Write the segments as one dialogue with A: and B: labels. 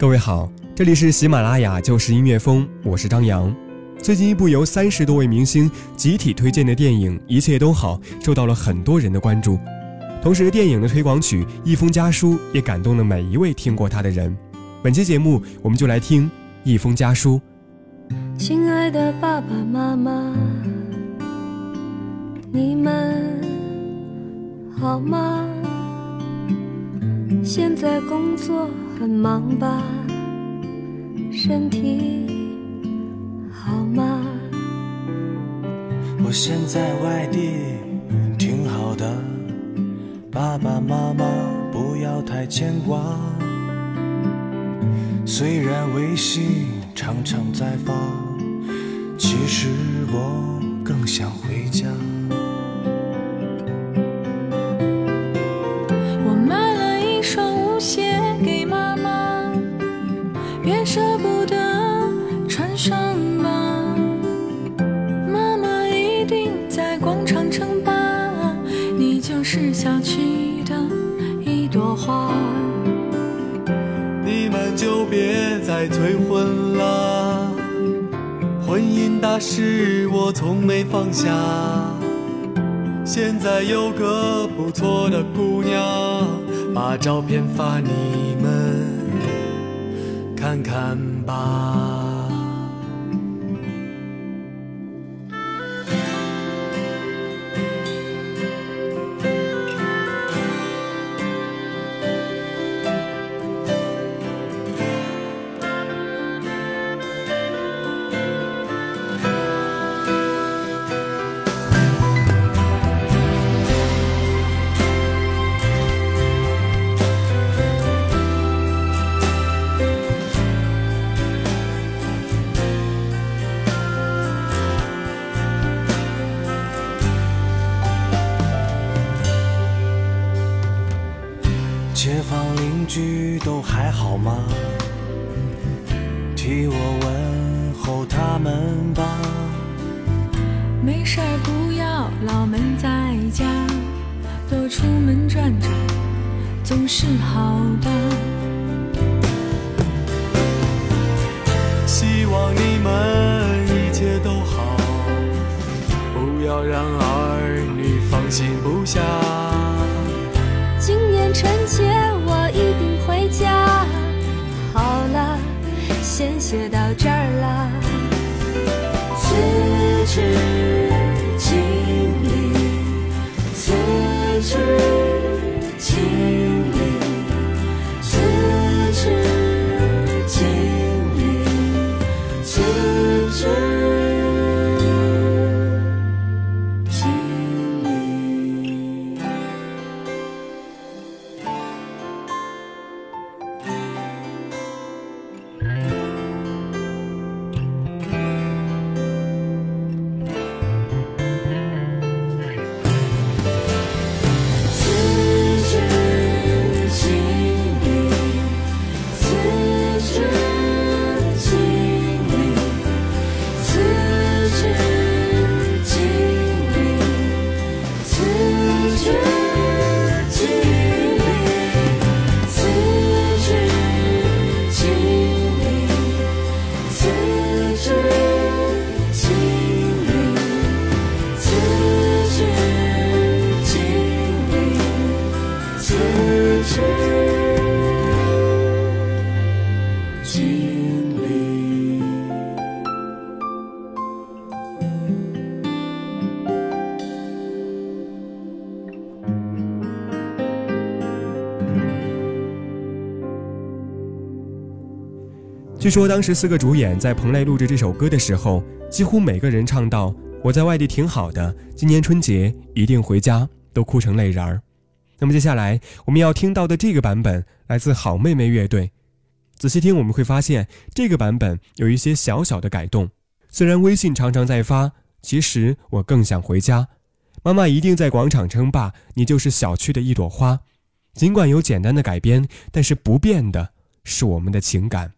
A: 各位好，这里是喜马拉雅，就是音乐风，我是张扬。最近一部由三十多位明星集体推荐的电影《一切都好》，受到了很多人的关注。同时，电影的推广曲《一封家书》也感动了每一位听过它的人。本期节目，我们就来听《一封家书》。
B: 亲爱的爸爸妈妈，你们好吗？现在工作很忙吧？身体好吗？
C: 我现在外地挺好的。爸爸妈妈不要太牵挂，虽然微信常常在发，其实我更想回家。大事我从没放下，现在有个不错的姑娘，把照片发你们看看吧。居都还好吗？替我问候他们吧。
B: 没事儿不要老闷在家，多出门转转总是好的。
C: 希望你们一切都好，不要让儿女放心不下。
B: 今年春节。先写到这儿了。辞职
A: 说当时四个主演在棚内录制这首歌的时候，几乎每个人唱到“我在外地挺好的，今年春节一定回家”，都哭成泪人儿。那么接下来我们要听到的这个版本来自好妹妹乐队。仔细听，我们会发现这个版本有一些小小的改动。虽然微信常常在发，其实我更想回家。妈妈一定在广场称霸，你就是小区的一朵花。尽管有简单的改编，但是不变的是我们的情感。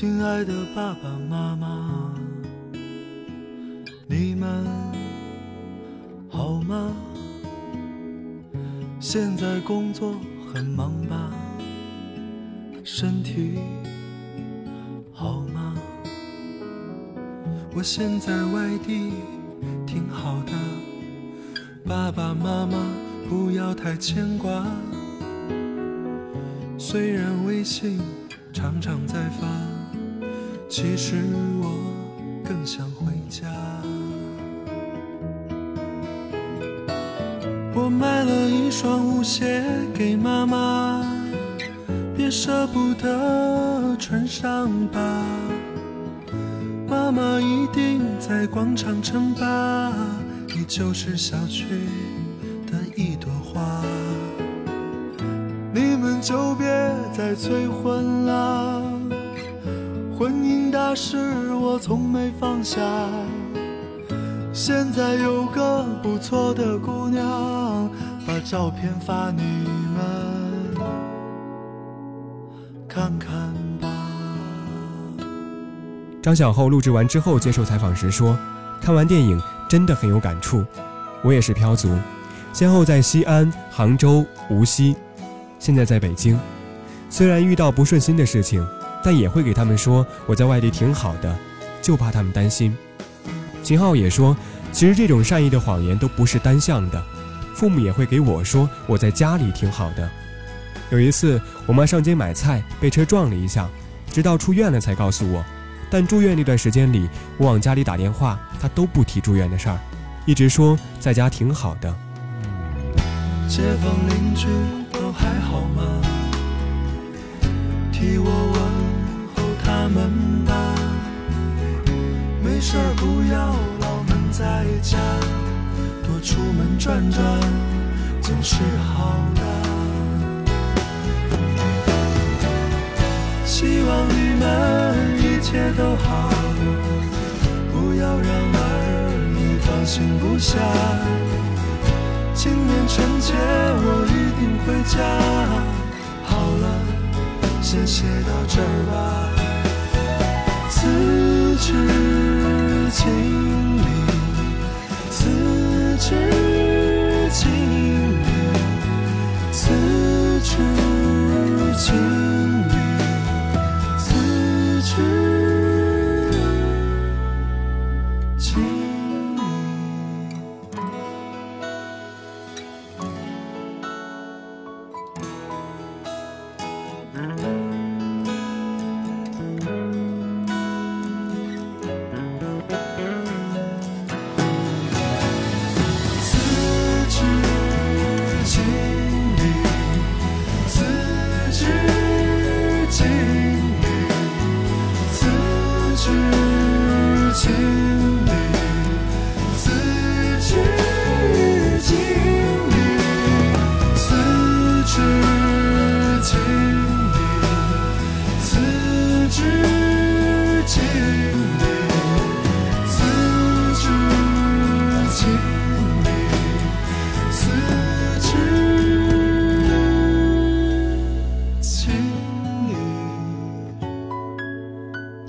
C: 亲爱的爸爸妈妈，你们好吗？现在工作很忙吧？身体好吗？我现在外地挺好的，爸爸妈妈不要太牵挂。虽然微信常常在发。其实我更想回家。我买了一双舞鞋给妈妈，别舍不得穿上吧。妈妈一定在广场称霸，你就是小区的一朵花。你们就别再催婚了。婚姻大事我从没放下，现在有个不错的姑娘，把照片发你们看看吧。
A: 张小厚录制完之后接受采访时说：“看完电影真的很有感触，我也是漂族，先后在西安、杭州、无锡，现在在北京，虽然遇到不顺心的事情。”但也会给他们说我在外地挺好的，就怕他们担心。秦昊也说，其实这种善意的谎言都不是单向的，父母也会给我说我在家里挺好的。有一次，我妈上街买菜被车撞了一下，直到出院了才告诉我。但住院那段时间里，我往家里打电话，她都不提住院的事儿，一直说在家挺好的。
C: 街坊邻居都还好吗？替我问。没事不要老闷在家，多出门转转总是好的。希望你们一切都好，不要让儿女放心不下。今年春节我一定回家。好了，先写到这儿吧。此致敬礼，此致敬礼，此致敬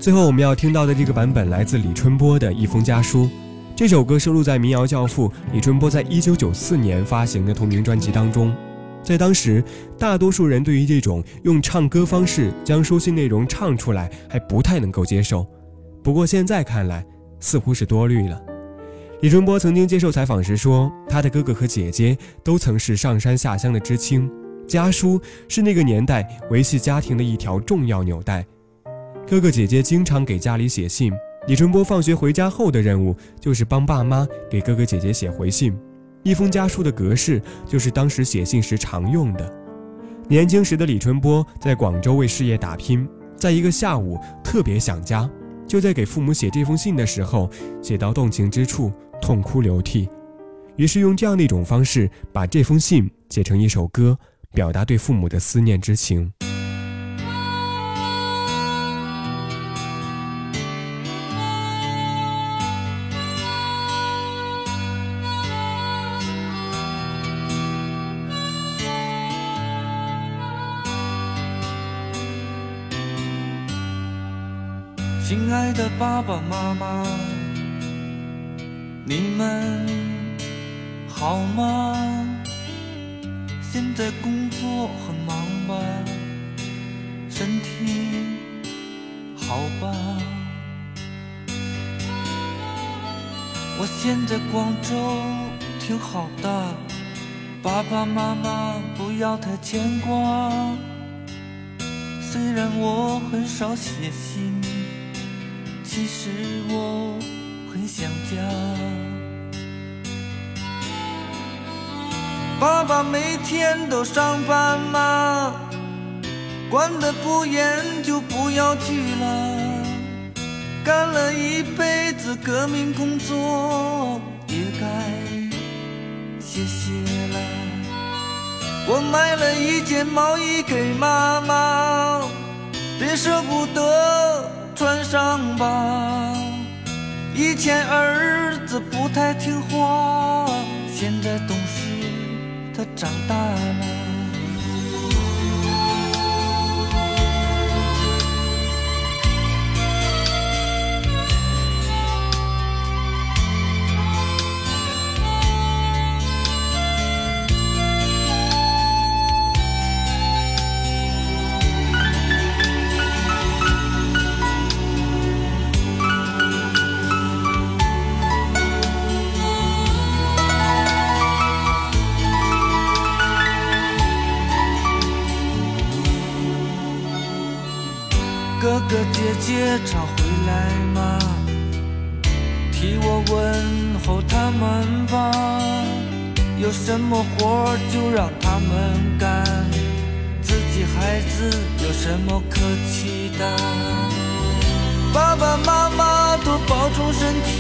A: 最后我们要听到的这个版本来自李春波的一封家书。这首歌收录在民谣教父李春波在一九九四年发行的同名专辑当中。在当时，大多数人对于这种用唱歌方式将书信内容唱出来还不太能够接受。不过现在看来，似乎是多虑了。李春波曾经接受采访时说，他的哥哥和姐姐都曾是上山下乡的知青，家书是那个年代维系家庭的一条重要纽带。哥哥姐姐经常给家里写信，李春波放学回家后的任务就是帮爸妈给哥哥姐姐写回信。一封家书的格式就是当时写信时常用的。年轻时的李春波在广州为事业打拼，在一个下午特别想家，就在给父母写这封信的时候，写到动情之处痛哭流涕，于是用这样的一种方式把这封信写成一首歌，表达对父母的思念之情。
D: 亲爱的爸爸妈妈，你们好吗？现在工作很忙吧？身体好吧？我现在广州挺好的，爸爸妈妈不要太牵挂。虽然我很少写信。其实我很想家，爸爸每天都上班吗？管得不严就不要去了。干了一辈子革命工作，也该歇歇了。我买了一件毛衣给妈妈，别舍不得。穿上吧，以前儿子不太听话，现在懂事，他长大了。哥哥姐姐常回来吗？替我问候他们吧。有什么活就让他们干，自己孩子有什么可气的？爸爸妈妈多保重身体，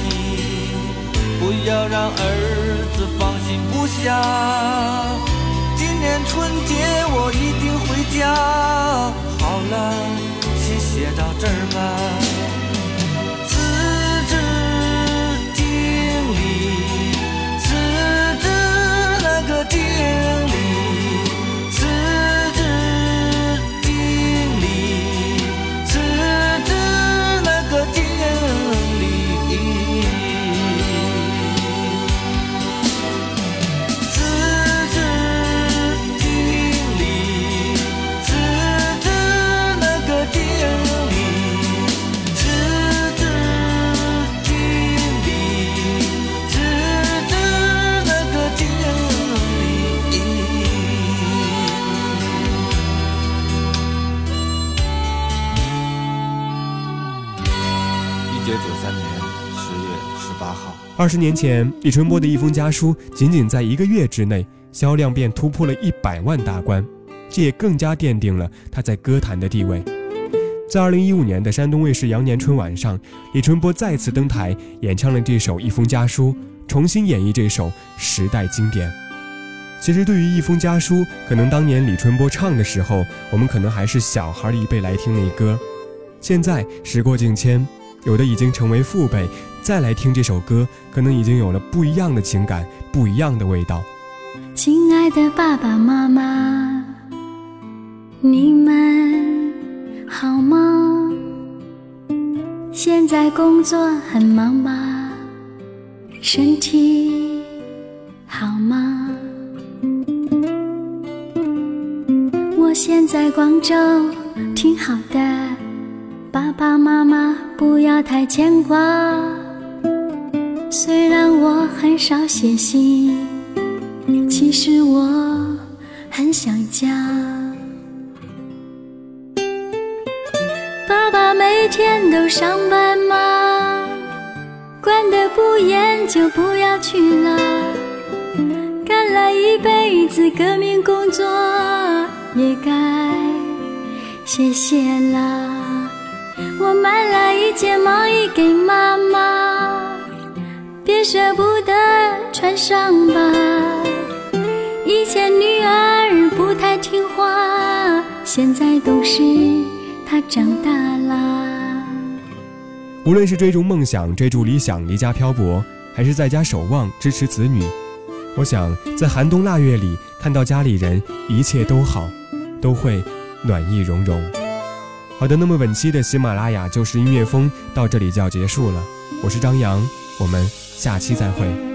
D: 不要让儿子放心不下。
A: 二十年前，李春波的一封家书，仅仅在一个月之内，销量便突破了一百万大关，这也更加奠定了他在歌坛的地位。在二零一五年的山东卫视羊年春晚上，李春波再次登台演唱了这首《一封家书》，重新演绎这首时代经典。其实，对于《一封家书》，可能当年李春波唱的时候，我们可能还是小孩一辈来听那歌。现在时过境迁。有的已经成为父辈，再来听这首歌，可能已经有了不一样的情感，不一样的味道。
B: 亲爱的爸爸妈妈，你们好吗？现在工作很忙吗？身体好吗？我现在广州挺好的，爸爸妈妈。不要太牵挂，虽然我很少写信，其实我很想家。爸爸每天都上班吗？管得不严就不要去了。干了一辈子革命工作，也该歇歇了。我买了一件毛衣给妈妈，别舍不得穿上吧。以前女儿不太听话，现在懂事，她长大啦。
A: 无论是追逐梦想、追逐理想、离家漂泊，还是在家守望、支持子女，我想在寒冬腊月里看到家里人一切都好，都会暖意融融。好的，那么本期的喜马拉雅就是音乐风到这里就要结束了。我是张扬，我们下期再会。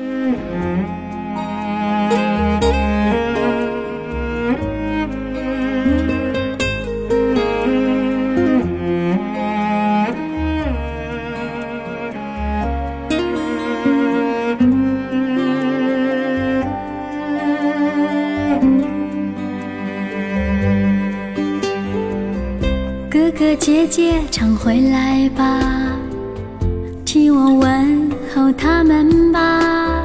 B: 常回来吧，替我问候他们吧。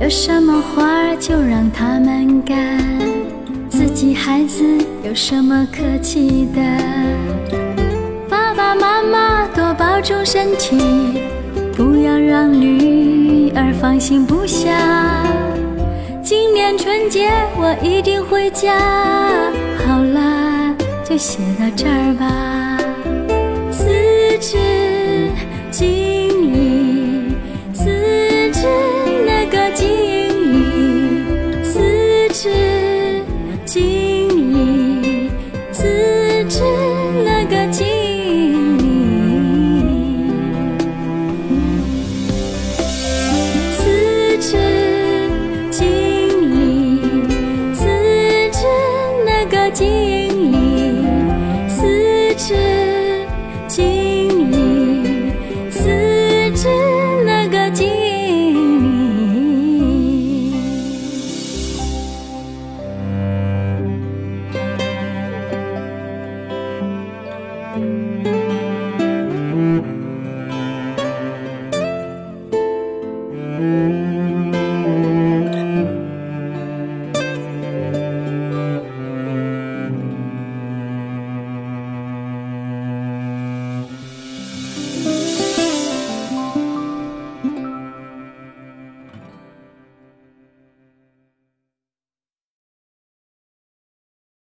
B: 有什么活儿就让他们干，自己孩子有什么可气的？爸爸妈妈多保重身体，不要让女儿放心不下。今年春节我一定回家。好啦。就写到这儿吧，辞职。